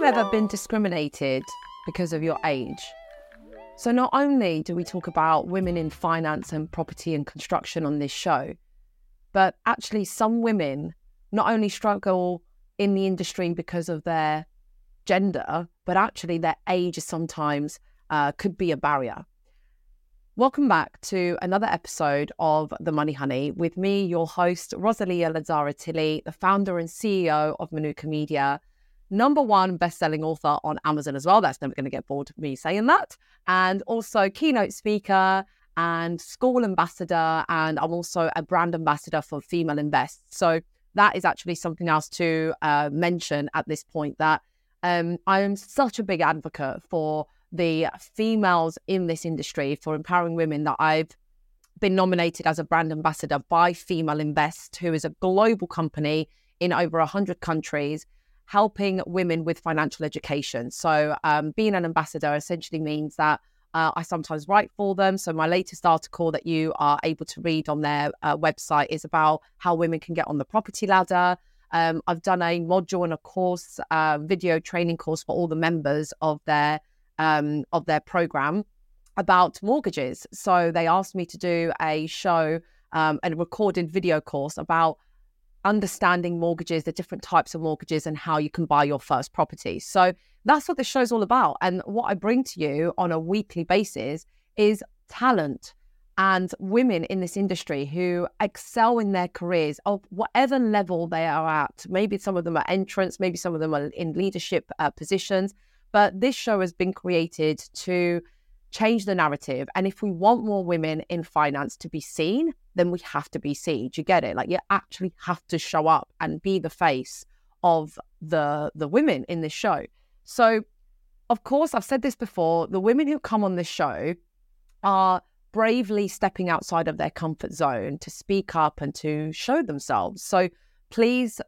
you ever been discriminated because of your age? So, not only do we talk about women in finance and property and construction on this show, but actually, some women not only struggle in the industry because of their gender, but actually, their age is sometimes uh, could be a barrier. Welcome back to another episode of The Money Honey with me, your host, Rosalia Lazara Tilley, the founder and CEO of Manuka Media number one best-selling author on Amazon as well. That's never going to get bored of me saying that. And also keynote speaker and school ambassador, and I'm also a brand ambassador for Female Invest. So that is actually something else to uh, mention at this point. That um, I am such a big advocate for the females in this industry for empowering women that I've been nominated as a brand ambassador by Female Invest, who is a global company in over 100 countries helping women with financial education. So, um, being an ambassador essentially means that uh, I sometimes write for them. So, my latest article that you are able to read on their uh, website is about how women can get on the property ladder. Um, I've done a module and a course, uh, video training course for all the members of their um, of their program about mortgages. So they asked me to do a show um, and recorded video course about understanding mortgages, the different types of mortgages, and how you can buy your first property. So that's what this show's all about. And what I bring to you on a weekly basis is talent and women in this industry who excel in their careers of whatever level they are at. Maybe some of them are entrants, maybe some of them are in leadership uh, positions. But this show has been created to change the narrative. And if we want more women in finance to be seen, then we have to be seen. Do you get it? Like you actually have to show up and be the face of the the women in this show. So, of course, I've said this before, the women who come on this show are bravely stepping outside of their comfort zone to speak up and to show themselves. So, please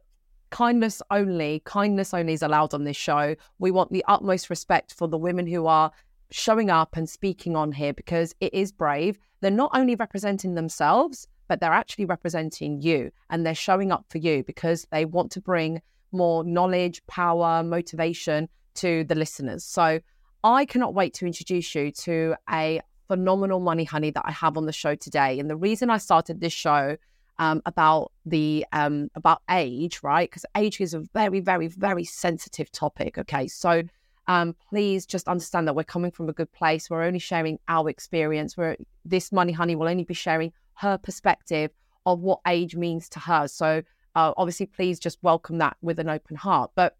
kindness only, kindness only is allowed on this show. We want the utmost respect for the women who are showing up and speaking on here because it is brave. They're not only representing themselves, but they're actually representing you and they're showing up for you because they want to bring more knowledge, power, motivation to the listeners. So I cannot wait to introduce you to a phenomenal money honey that I have on the show today. And the reason I started this show um, about the um, about age, right? Because age is a very, very, very sensitive topic. Okay, so um, please just understand that we're coming from a good place. We're only sharing our experience. Where this money honey will only be sharing her perspective of what age means to her. So uh, obviously, please just welcome that with an open heart. But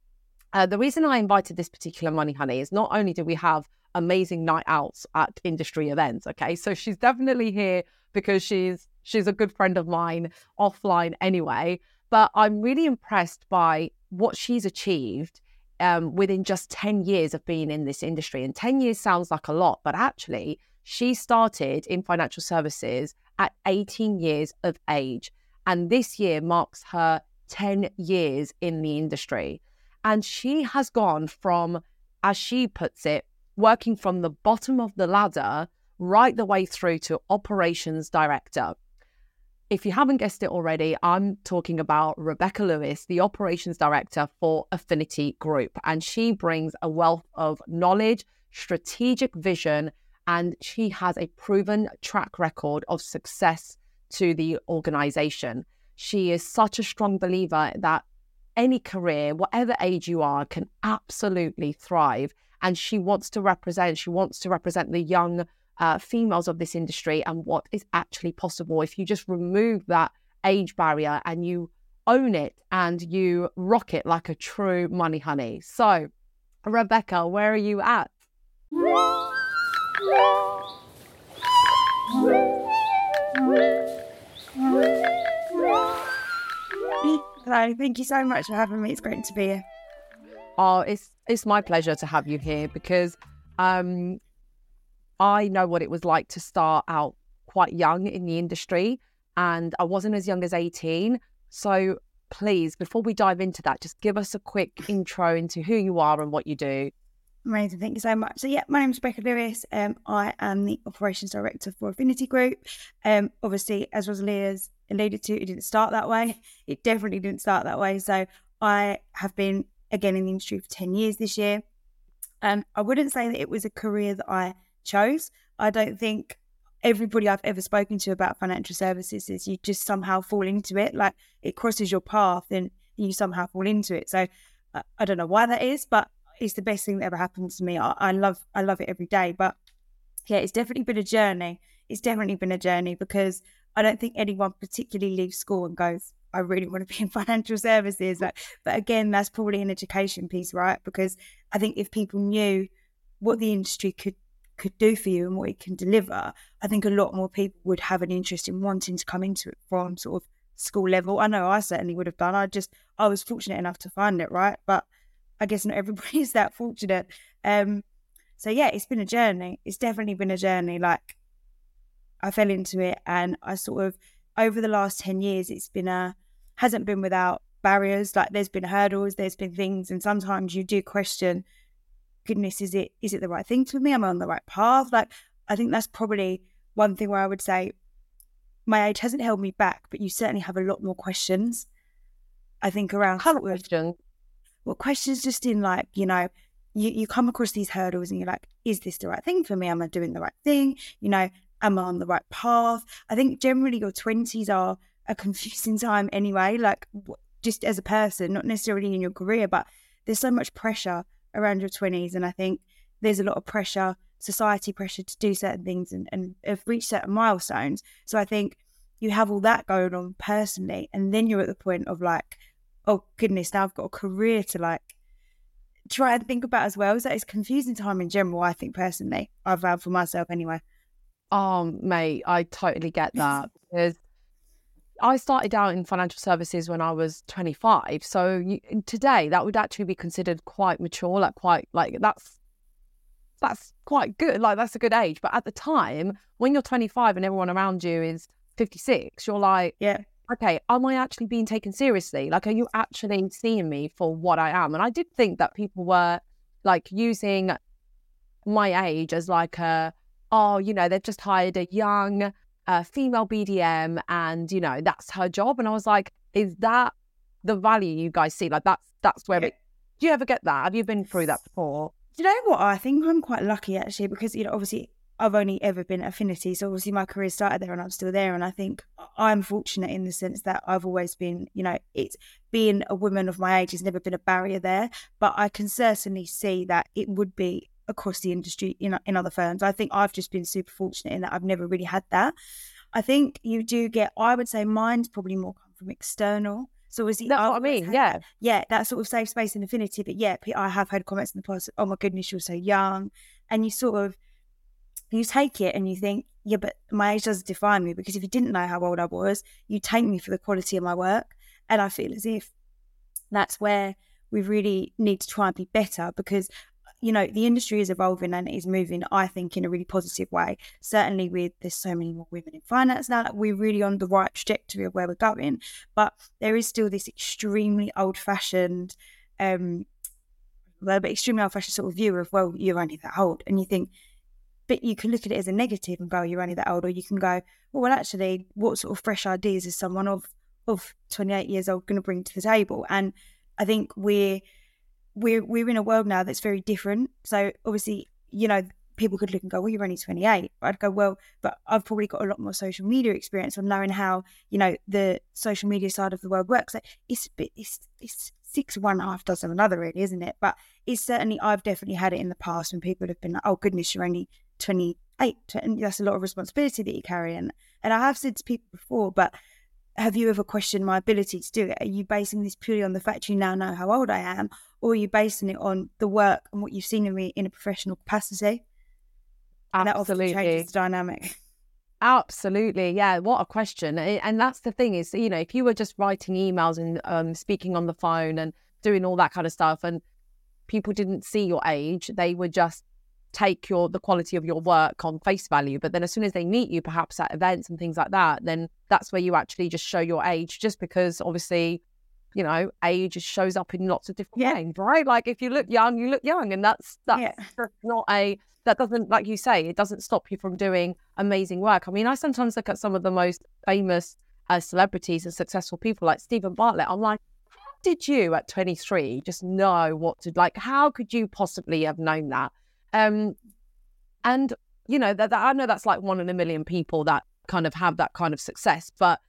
uh, the reason I invited this particular money honey is not only do we have amazing night outs at industry events. Okay, so she's definitely here because she's she's a good friend of mine offline anyway. But I'm really impressed by what she's achieved um, within just 10 years of being in this industry. And 10 years sounds like a lot, but actually, she started in financial services at 18 years of age. And this year marks her 10 years in the industry. And she has gone from, as she puts it, working from the bottom of the ladder right the way through to operations director. If you haven't guessed it already, I'm talking about Rebecca Lewis, the operations director for Affinity Group. And she brings a wealth of knowledge, strategic vision, and she has a proven track record of success to the organization. She is such a strong believer that any career, whatever age you are, can absolutely thrive. And she wants to represent, she wants to represent the young uh, females of this industry and what is actually possible if you just remove that age barrier and you own it and you rock it like a true money honey. So, Rebecca, where are you at? Hello, thank you so much for having me. It's great to be here. Oh, it's it's my pleasure to have you here because um, I know what it was like to start out quite young in the industry, and I wasn't as young as 18. So please, before we dive into that, just give us a quick intro into who you are and what you do. Amazing, thank you so much. So yeah, my name is Rebecca Lewis. Um, I am the operations director for Affinity Group. Um, obviously, as Rosalia's alluded to, it didn't start that way. It definitely didn't start that way. So I have been again in the industry for 10 years this year. Um, I wouldn't say that it was a career that I chose. I don't think everybody I've ever spoken to about financial services is you just somehow fall into it. Like it crosses your path and you somehow fall into it. So uh, I don't know why that is, but it's the best thing that ever happened to me. I, I love I love it every day. But yeah, it's definitely been a journey. It's definitely been a journey because I don't think anyone particularly leaves school and goes, I really want to be in financial services. Like, but again, that's probably an education piece, right? Because I think if people knew what the industry could could do for you and what it can deliver, I think a lot more people would have an interest in wanting to come into it from sort of school level. I know I certainly would have done. I just I was fortunate enough to find it, right? But I guess not everybody is that fortunate. Um, so yeah, it's been a journey. It's definitely been a journey. Like I fell into it, and I sort of over the last ten years, it's been a hasn't been without barriers. Like there's been hurdles, there's been things, and sometimes you do question, goodness, is it is it the right thing for me? Am I on the right path? Like I think that's probably one thing where I would say my age hasn't held me back, but you certainly have a lot more questions. I think around of questions. Well, questions just in like, you know, you, you come across these hurdles and you're like, is this the right thing for me? Am I doing the right thing? You know, am I on the right path? I think generally your 20s are a confusing time anyway, like just as a person, not necessarily in your career, but there's so much pressure around your 20s. And I think there's a lot of pressure, society pressure to do certain things and, and have reached certain milestones. So I think you have all that going on personally. And then you're at the point of like, oh goodness, now I've got a career to like try and think about as well. So it's confusing time in general, I think personally. I've found for myself anyway. Oh, mate, I totally get that because I started out in financial services when I was 25. So you, today that would actually be considered quite mature, like quite like that's that's quite good. Like that's a good age. But at the time, when you're 25 and everyone around you is 56, you're like, yeah, okay, am I actually being taken seriously? Like, are you actually seeing me for what I am? And I did think that people were like using my age as like a, oh, you know, they've just hired a young uh, female BDM and, you know, that's her job. And I was like, is that the value you guys see? Like, that's, that's where it, do you ever get that? Have you been through that before? Do you know what? I think I'm quite lucky actually because, you know, obviously I've only ever been at Affinity. So obviously my career started there and I'm still there. And I think I'm fortunate in the sense that I've always been, you know, it's being a woman of my age has never been a barrier there. But I can certainly see that it would be across the industry in, in other firms. I think I've just been super fortunate in that I've never really had that. I think you do get, I would say mine's probably more come from external. So is that's what I mean? Yeah, yeah, that sort of safe space and Affinity. But yeah, I have heard comments in the past. Oh my goodness, you're so young, and you sort of you take it and you think, yeah, but my age doesn't define me because if you didn't know how old I was, you take me for the quality of my work. And I feel as if that's where we really need to try and be better because you know the industry is evolving and is moving i think in a really positive way. Certainly with there's so many more women in finance now that we're really on the right trajectory of where we're going. But there is still this extremely old fashioned um well, but extremely old fashioned sort of view of well you're only that old. And you think but you can look at it as a negative and go, you're only that old, or you can go, well, well, actually, what sort of fresh ideas is someone of of 28 years old going to bring to the table? And I think we're we're we're in a world now that's very different. So obviously, you know, people could look and go, well, you're only 28. But I'd go, well, but I've probably got a lot more social media experience on knowing how, you know, the social media side of the world works. Like it's, it's, it's six one half dozen another, really, isn't it? But it's certainly, I've definitely had it in the past when people have been like, oh, goodness, you're only 28 and that's a lot of responsibility that you carry and and i have said to people before but have you ever questioned my ability to do it are you basing this purely on the fact you now know how old i am or are you basing it on the work and what you've seen in me in a professional capacity and that often changes the dynamic Absolutely. Yeah. What a question. And that's the thing is, you know, if you were just writing emails and um, speaking on the phone and doing all that kind of stuff and people didn't see your age, they would just take your the quality of your work on face value but then as soon as they meet you perhaps at events and things like that then that's where you actually just show your age just because obviously you know age just shows up in lots of different yeah. ways right like if you look young you look young and that's that's, yeah. not a that doesn't like you say it doesn't stop you from doing amazing work i mean i sometimes look at some of the most famous uh, celebrities and successful people like Steven Bartlett i'm like how did you at 23 just know what to like? How could you possibly have known that? Um, and you know that, that I know that's like one in a million people that kind of have that kind of success, but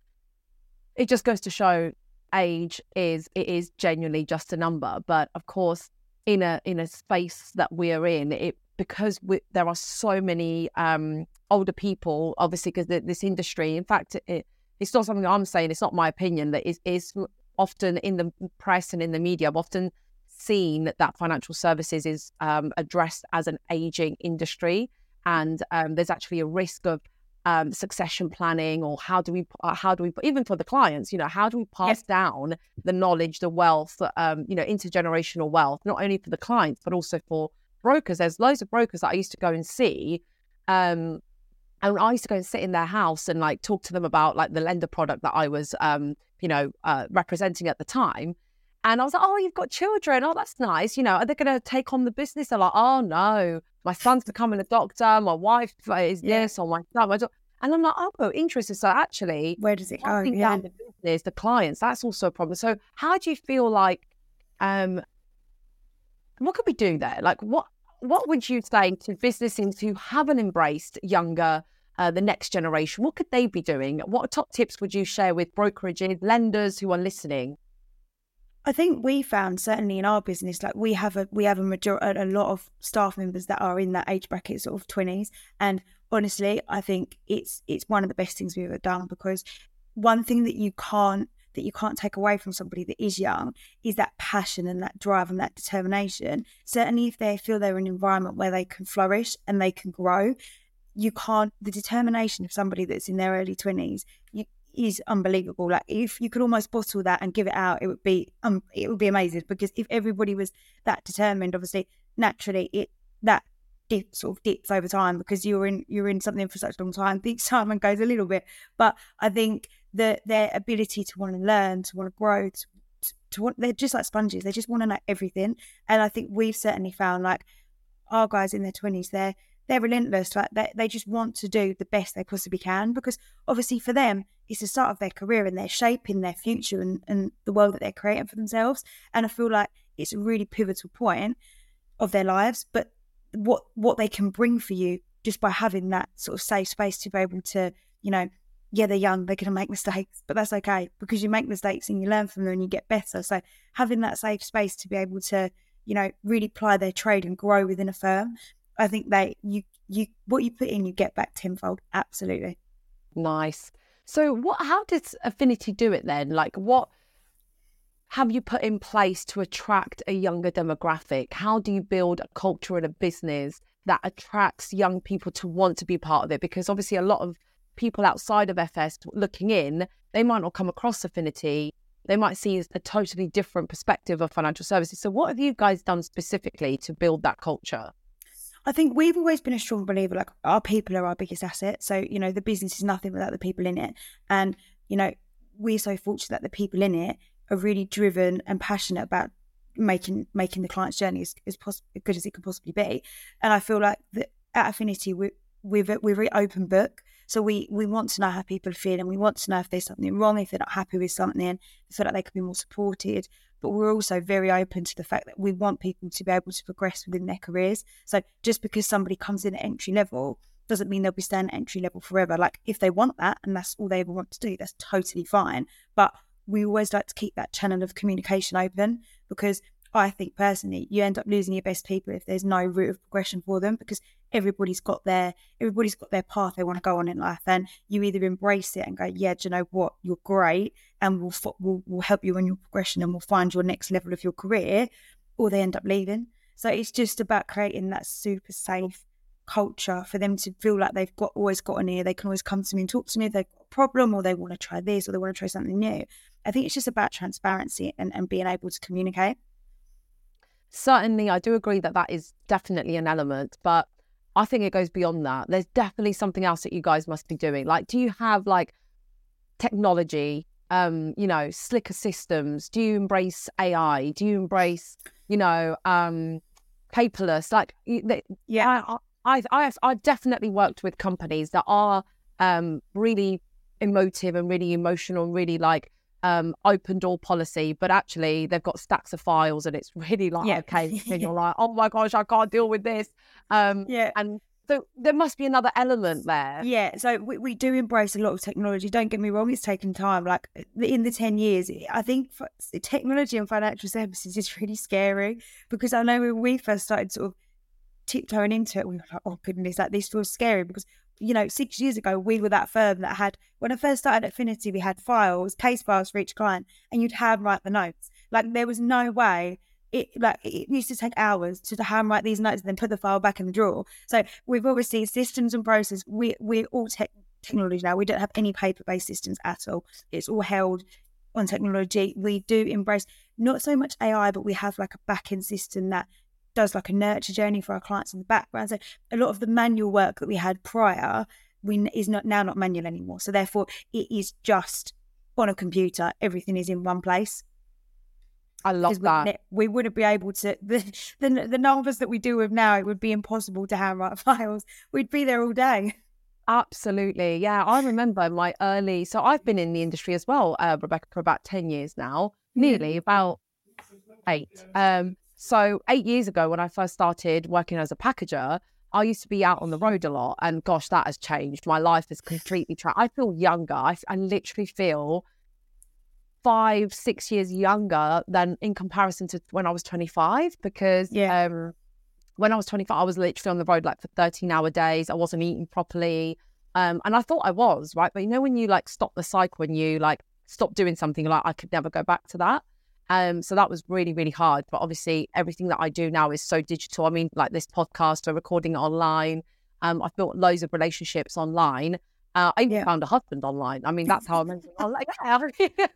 it just goes to show age is it is genuinely just a number. But of course, in a in a space that we're in, it because we, there are so many um, older people, obviously, because this industry, in fact, it, it's not something I'm saying, it's not my opinion, that is, is often in the press and in the media, I've often seen that financial services is um, addressed as an aging industry. And um, there's actually a risk of um, succession planning or how do we uh, how do we even for the clients you know how do we pass down the knowledge the wealth um, you know intergenerational wealth not only for the clients but also for brokers there's loads of brokers that i used to go and see um, and I used to go and sit in their house and like talk to them about like the lender product that I was, um, you know, uh, representing at the time. And I was like, oh, you've got children. Oh, that's nice. You know, are they going to take on the business? They're like, oh, no, my son's becoming a doctor. My wife is yeah. this or my son. My and I'm like, oh, interesting. So actually, where does it go? Yeah. the business, the clients, that's also a problem. So how do you feel like, um, what could we do there? Like, what what would you say to businesses who haven't embraced younger uh, the next generation? What could they be doing? What top tips would you share with brokerages, lenders who are listening? I think we found certainly in our business, like we have a we have a major a lot of staff members that are in that age bracket, sort of twenties. And honestly, I think it's it's one of the best things we've ever done because one thing that you can't that you can't take away from somebody that is young is that passion and that drive and that determination. Certainly, if they feel they're in an environment where they can flourish and they can grow, you can't the determination of somebody that's in their early 20s you, is unbelievable. Like if you could almost bottle that and give it out it would be um it would be amazing. Because if everybody was that determined obviously naturally it that dip sort of dips over time because you're in you're in something for such a long time the excitement goes a little bit. But i think that their ability to want to learn to want to grow to, to want they're just like sponges. They just want to know everything. And i think we've certainly found like our guys in their 20s they're they're relentless. Like they, they just want to do the best they possibly can because obviously for them it's the start of their career and they're shaping their future and, and the world that they're creating for themselves. And I feel like it's a really pivotal point of their lives. But what what they can bring for you just by having that sort of safe space to be able to, you know, yeah, they're young, they're to make mistakes, but that's okay because you make mistakes and you learn from them and you get better. So having that safe space to be able to, you know, really ply their trade and grow within a firm I think they you you what you put in you get back tenfold. Absolutely. Nice. So what how does Affinity do it then? Like what have you put in place to attract a younger demographic? How do you build a culture and a business that attracts young people to want to be part of it? Because obviously a lot of people outside of FS looking in, they might not come across Affinity. They might see a totally different perspective of financial services. So what have you guys done specifically to build that culture? I think we've always been a strong believer like our people are our biggest asset. So, you know, the business is nothing without the people in it. And, you know, we're so fortunate that the people in it are really driven and passionate about making making the client's journey as, as, poss- as good as it could possibly be. And I feel like that at Affinity, we, we're, we're very open book. So we, we want to know how people feel and we want to know if there's something wrong, if they're not happy with something, feel like they could be more supported but we're also very open to the fact that we want people to be able to progress within their careers. So just because somebody comes in at entry level doesn't mean they'll be staying at entry level forever. Like if they want that and that's all they ever want to do, that's totally fine. But we always like to keep that channel of communication open because I think personally, you end up losing your best people if there's no route of progression for them because everybody's got their everybody's got their path they want to go on in life, and you either embrace it and go, yeah, do you know what, you're great, and we'll we'll, we'll help you on your progression and we'll find your next level of your career, or they end up leaving. So it's just about creating that super safe culture for them to feel like they've got always got an ear. They can always come to me and talk to me if they've got a problem or they want to try this or they want to try something new. I think it's just about transparency and, and being able to communicate certainly I do agree that that is definitely an element, but I think it goes beyond that. There's definitely something else that you guys must be doing. Like, do you have like technology, um, you know, slicker systems? Do you embrace AI? Do you embrace, you know, um, paperless? Like, yeah, I, I, I, I've definitely worked with companies that are um, really emotive and really emotional and really like um, open door policy, but actually they've got stacks of files and it's really like Yeah. okay, and you're like, oh my gosh, I can't deal with this. Um, Yeah. and so there must be another element there. Yeah, so we, we do embrace a lot of technology. Don't get me wrong, it's taken time. Like in the 10 years, I think technology and financial services is really scary because I know when we first started sort of tiptoeing into it, we were like, oh goodness, like this feels scary because, you know, six years ago, we were that firm that had, when I first started at Affinity, we had files, case files for each client, and you'd handwrite the notes. Like there was no way it like it used to take hours to handwrite these notes and then put the file back in the drawer. So we've obviously systems and process. We we're all tech technology now. We don't have any paper based systems at all. It's all held on technology. We do embrace not so much AI, but we have like a back end system that does like a nurture journey for our clients in the background. So a lot of the manual work that we had prior we is not now not manual anymore. So therefore, it is just on a computer. Everything is in one place I love that. we, we wouldn't be able to the, the the numbers that we do with now. It would be impossible to handwrite files. We'd be there all day. Absolutely. Yeah. I remember my early, so I've been in the industry as well, uh, Rebecca, for about 10 years now, nearly about eight. Um, so eight years ago, when I first started working as a packager, I used to be out on the road a lot. And gosh, that has changed. My life is completely, tra- I feel younger. I, I literally feel five, six years younger than in comparison to when I was 25 because Yeah. um, when I was 25, I was literally on the road like for 13 hour days. I wasn't eating properly. Um, and I thought I was, right? But you know, when you like stop the cycle, when you like stop doing something, like I could never go back to that. Um, so that was really, really hard. But obviously, everything that I do now is so digital. I mean, like this podcast, we're recording it online. Um, I've built loads of relationships online. Uh, I even Yeah. found a husband online. I mean, that's how I met. I'm like, yeah.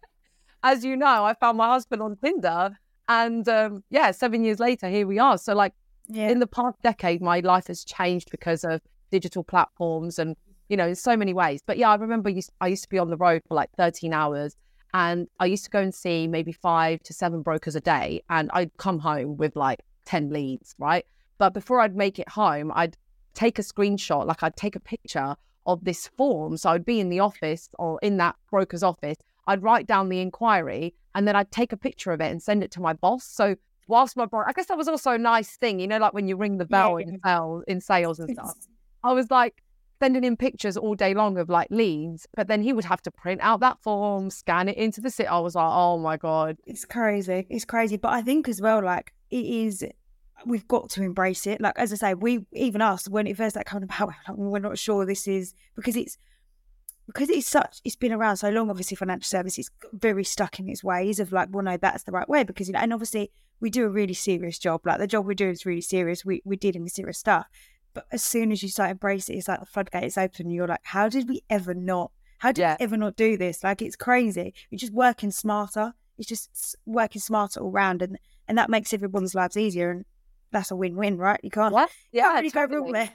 As you know, I found my husband on Tinder. And um, yeah, seven years later, here we are. So, like, Yeah. in the past decade, my life has changed because of digital platforms and, you know, in so many ways. But yeah, I remember I used to be on the road for like 13 hours and I used to go and see maybe five to seven brokers a day. And I'd come home with like 10 leads, right? But before I'd make it home, I'd take a screenshot, like I'd take a picture of this form. So I'd be in the office or in that broker's office. I'd write down the inquiry and then I'd take a picture of it and send it to my boss. So whilst my bro, I guess that was also a nice thing, you know, like when you ring the bell Yeah. in sales, in sales and stuff. I was like sending him pictures all day long of like leads, but then he would have to print out that form, scan it into the sit. I was like, oh my god, It's crazy. It's crazy. But I think as well, like it is we've got to embrace it. Like as I say, we even us when it first like coming about, we're not sure this is because it's because it's such it's been around so long. Obviously, financial services very stuck in its ways of like, well, no, that's the right way because you know, and obviously we do a really serious job. Like the job we do is really serious. We we're dealing with serious stuff. But as soon as you start embracing it, it's like the floodgates open. You're like, how did we ever not? How did Yeah. we ever not do this? Like it's crazy. We're just working smarter. It's just working smarter all round, and and that makes everyone's lives easier. And that's a win-win, right? You can't. what? you can't really go wrong there.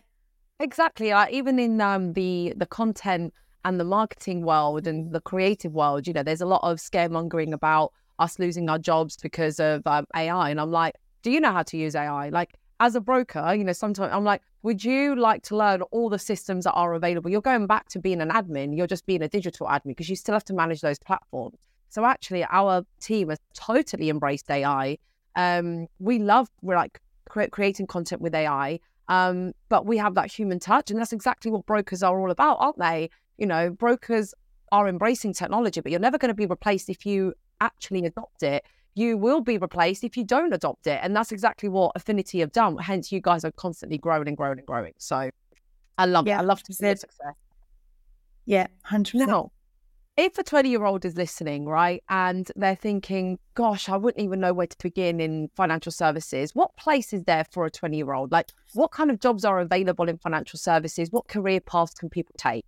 Exactly. Like even in um, the the content and the marketing world and the creative world, you know, there's a lot of scaremongering about us losing our jobs because of um, AI. And I'm like, do you know how to use AI? Like as a broker, you know, sometimes I'm like, would you like to learn all the systems that are available? You're going back to being an admin. You're just being a digital admin because you still have to manage those platforms. So actually, our team has totally embraced AI. Um, we love we're like cre- creating content with AI. Um, but we have that human touch, and that's exactly what brokers are all about, aren't they? You know, brokers are embracing technology, but you're never going to be replaced if you actually adopt it. You will be replaced if you don't adopt it, and that's exactly what Affinity have done. Hence, you guys are constantly growing and growing and growing. So, I love Yeah, it. I love to see your 100%. success. Yeah, hundred percent. Now, if a 20 year old is listening, right, and they're thinking, gosh, I wouldn't even know where to begin in financial services, what place is there for a 20 year old? Like, what kind of jobs are available in financial services? What career paths can people take?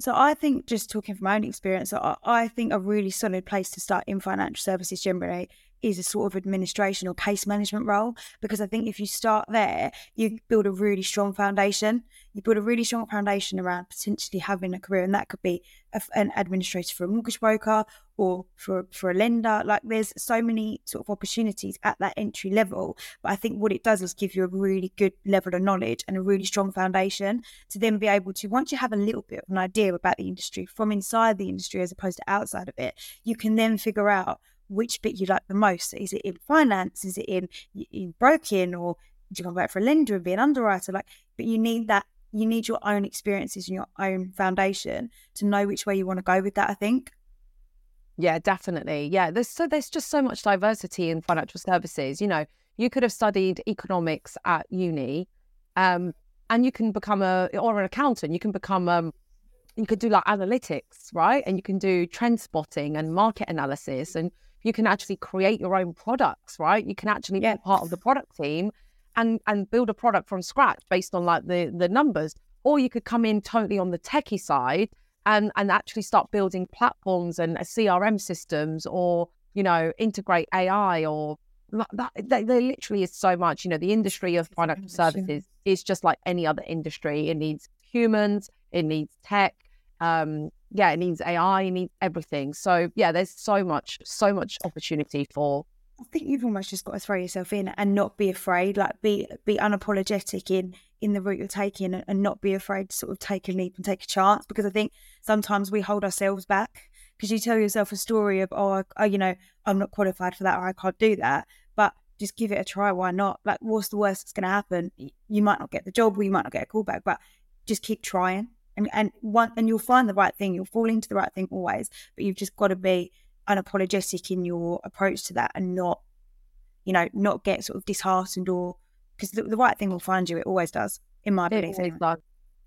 So I think, just talking from my own experience, I, I think a really solid place to start in financial services generally is a sort of administration or case management role because I think if you start there, you build a really strong foundation. You build a really strong foundation around potentially having a career, and that could be a, an administrator for a mortgage broker or for for a lender. Like there's so many sort of opportunities at that entry level. But I think what it does is give you a really good level of knowledge and a really strong foundation to then be able to once you have a little bit of an idea about the industry from inside the industry as opposed to outside of it, you can then figure out which bit you like the most. Is it in finance? Is it in in broking, or do you come back for a lender and be an underwriter? Like, but you need that. You need your own experiences and your own foundation to know which way you want to go with that. I think. Yeah, definitely. Yeah, there's so there's just so much diversity in financial services. You know, you could have studied economics at uni, um, and you can become a or an accountant. You can become um, you could do like analytics, right? And you can do trend spotting and market analysis, and you can actually create your own products, right? You can actually yeah. be part of the product team and and build a product from scratch based on like the the numbers. Or you could come in totally on the techie side and and actually start building platforms and uh, CRM systems or you know integrate AI or that, there, there literally is so much. You know, the industry of financial services is just like any other industry. It needs humans, it needs tech, um, yeah, it needs AI, it needs everything. So yeah, there's so much, so much opportunity for. I think you've almost just got to throw yourself in and not be afraid. Like be be unapologetic in in the route you're taking, and, not be afraid to sort of take a leap and take a chance. Because I think sometimes we hold ourselves back because you tell yourself a story of oh, I, you know, I'm not qualified for that or I can't do that. But just give it a try. Why not? Like, what's the worst that's going to happen? You might not get the job, or you might not get a call back, but just keep trying and and one and you'll find the right thing. You'll fall into the right thing always, but you've just got to be unapologetic in your approach to that and not, you know, not get sort of disheartened or because the, the, right thing will find you. It always does, in my opinion.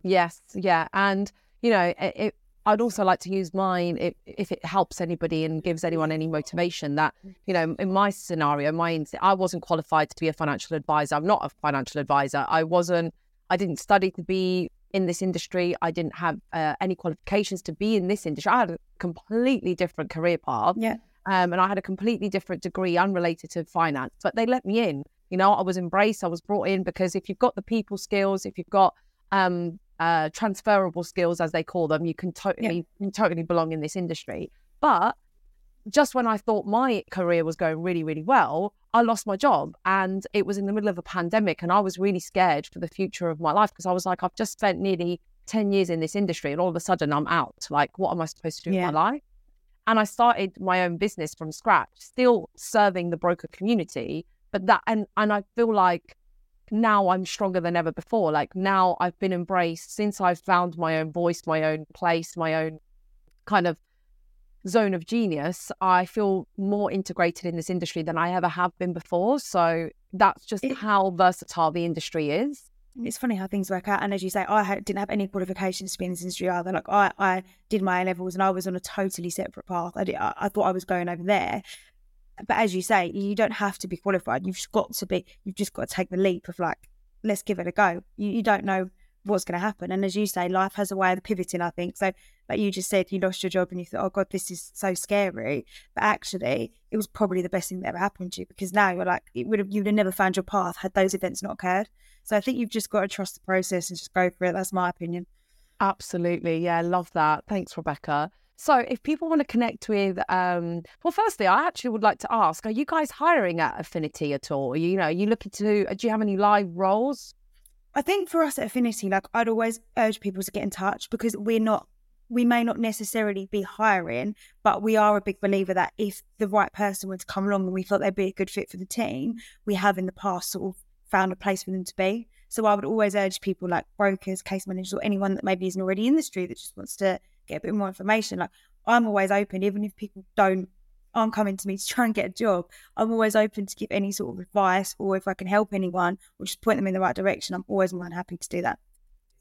Yes, yeah, and you know, it, it, I'd also like to use mine if, if it helps anybody and gives anyone any motivation. That you know, in my scenario, my I wasn't qualified to be a financial advisor. I'm not a financial advisor. I wasn't. I didn't study to be in this industry. I didn't have uh, any qualifications to be in this industry. I had a completely different career path. Yeah. Um, and I had a completely different degree unrelated to finance, but they let me in. You know, I was embraced. I was brought in because if you've got the people skills, if you've got um, uh, transferable skills, as they call them, you can totally, yeah. you totally belong in this industry. But just when I thought my career was going really, really well, I lost my job and it was in the middle of a pandemic. And I was really scared for the future of my life because I was like, I've just spent nearly 10 years in this industry and all of a sudden I'm out. Like, what am I supposed to do yeah. with my life? And I started my own business from scratch, still serving the broker community. But that, and, and I feel like now I'm stronger than ever before. Like now I've been embraced since I've found my own voice, my own place, my own kind of zone of genius, I feel more integrated in this industry than I ever have been before. So that's just it, how versatile the industry is. It's funny how things work out. And as you say, I didn't have any qualifications to be in this industry either. Like I, I did my A levels and I was on a totally separate path. I, did, I, I thought I was going over there. But as you say, you don't have to be qualified. You've just got to be, you've just got to take the leap of like, let's give it a go. You, you don't know what's going to happen. And as you say, life has a way of pivoting, I think. So, like you just said, you lost your job and you thought, oh God, this is so scary. But actually, it was probably the best thing that ever happened to you because now you're like, it would have, you would have never found your path had those events not occurred. So I think you've just got to trust the process and just go for it. That's my opinion. Absolutely. Yeah, love that. Thanks, Rebecca. So, if people want to connect with, um, well, firstly, I actually would like to ask: Are you guys hiring at Affinity at all? You know, are you looking to? Do you have any live roles? I think for us at Affinity, like I'd always urge people to get in touch because we're not, we may not necessarily be hiring, but we are a big believer that if the right person were to come along and we thought they'd be a good fit for the team, we have in the past sort of found a place for them to be. So I would always urge people like brokers, case managers, or anyone that maybe isn't already in the industry that just wants to get a bit more information. Like I'm always open, even if people don't aren't coming to me to try and get a job, I'm always open to give any sort of advice or if I can help anyone or just point them in the right direction, I'm always more than happy to do that.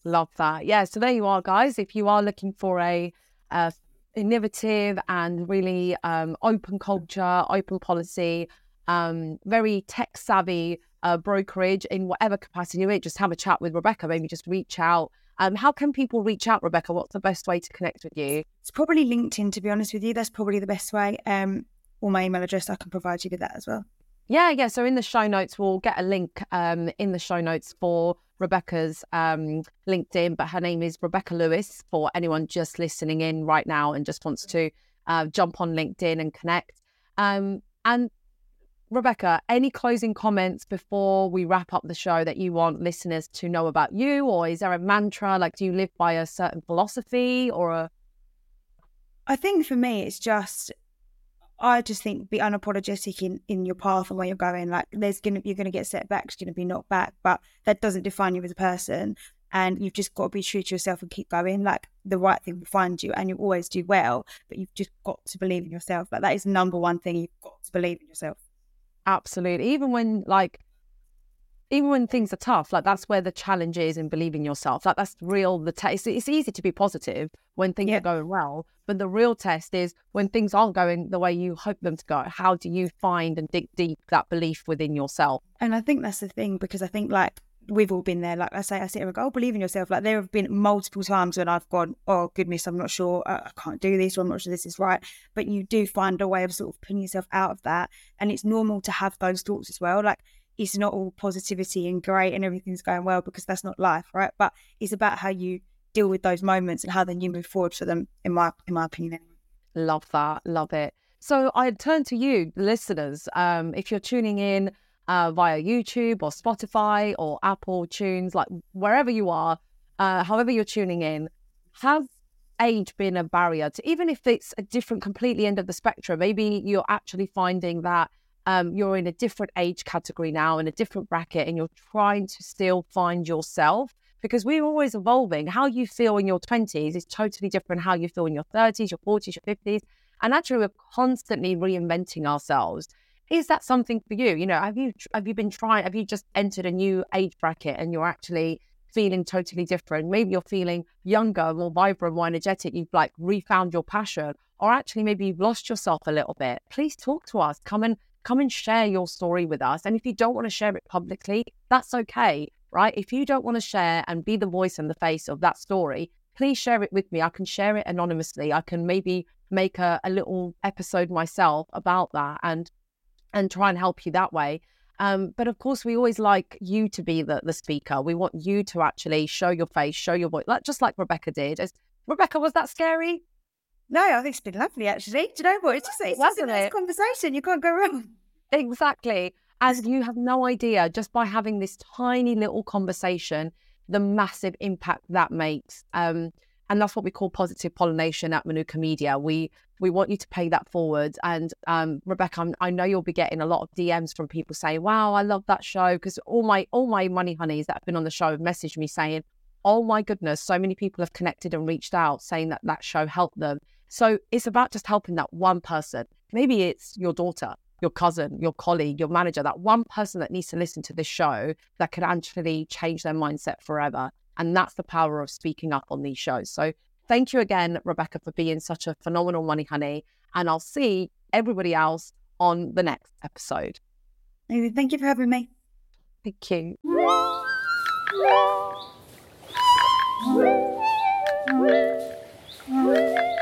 Love that. Yeah. So there you are, guys. If you are looking for a, a innovative and really um, open culture, open policy, um, very tech savvy uh, brokerage in whatever capacity you're in, just have a chat with Rebecca. Maybe just reach out um, how can people reach out, Rebecca? What's the best way to connect with you? It's probably LinkedIn, to be honest with you. That's probably the best way. Um, or my email address, I can provide you with that as well. Yeah, yeah. So in the show notes, we'll get a link um, in the show notes for Rebecca's um, LinkedIn, but her name is Rebecca Lewis for anyone just listening in right now and just wants to uh, jump on LinkedIn and connect. Um, and Rebecca, any closing comments before we wrap up the show that you want listeners to know about you? Or is there a mantra? Like, do you live by a certain philosophy or a. I think for me, it's just I just think be unapologetic in, in your path and where you're going. Like there's gonna you're gonna get setbacks, you're gonna be knocked back, but that doesn't define you as a person. And you've just got to be true to yourself and keep going. Like the right thing will find you, and you always do well. But you've just got to believe in yourself. Like that is number one thing. You've got to believe in yourself. Absolutely. Even when like even when things are tough, like that's where the challenge is in believing yourself. Like that's real. The test. It's, easy to be positive when things yeah. are going well, but the real test is when things aren't going the way you hope them to go. How do you find and dig deep that belief within yourself? And I think that's the thing because I think like we've all been there. Like I say, I sit here and go, oh, believe in yourself. Like there have been multiple times when I've gone, oh goodness, I'm not sure, I, can't do this, or I'm not sure this is right. But you do find a way of sort of putting yourself out of that, and it's normal to have those thoughts as well. Like it's not all positivity and great and everything's going well because that's not life, right? But it's about how you deal with those moments and how then you move forward for them. In my in my opinion. Love that, love it. So I turn to you, listeners. Um, if you're tuning in uh, via YouTube or Spotify or Apple Tunes, like wherever you are, uh, however you're tuning in, has age been a barrier to even if it's a different, completely end of the spectrum? Maybe you're actually finding that um, you're in a different age category now, in a different bracket, and you're trying to still find yourself because we're always evolving. How you feel in your 20s is totally different how you feel in your 30s, your 40s, your 50s. And actually, we're constantly reinventing ourselves. Is that something for you? You know, have you have you been trying? Have you just entered a new age bracket and you're actually feeling totally different? Maybe you're feeling younger, more vibrant, more energetic. You've like refound your passion, or actually maybe you've lost yourself a little bit. Please talk to us. Come and come and share your story with us. And if you don't want to share it publicly, that's okay, right? If you don't want to share and be the voice and the face of that story, please share it with me. I can share it anonymously. I can maybe make a, a little episode myself about that and and try and help you that way. Um, but of course, we always like you to be the, the speaker. We want you to actually show your face, show your voice, like, just like Rebecca did. As, Rebecca, was that scary? No, I think it's been lovely actually. Do you know what? It's just, it's just a nice conversation. You can't go wrong. Exactly. As you have no idea, just by having this tiny little conversation, the massive impact that makes. Um, and that's what we call positive pollination at Manuka Media. We we want you to pay that forward. And um, Rebecca, I'm, i know you'll be getting a lot of DMs from people saying, "Wow, I love that show," because all my all my money honeys that have been on the show have messaged me saying, "Oh my goodness, so many people have connected and reached out saying that that show helped them." So it's about just helping that one person. Maybe it's your daughter, your cousin, your colleague, your manager, that one person that needs to listen to this show that could actually change their mindset forever. And that's the power of speaking up on these shows. So Thank you again, Rebecca, for being such a phenomenal money honey. And I'll see everybody else on the next episode. Thank you for having me. Thank you. Thank you.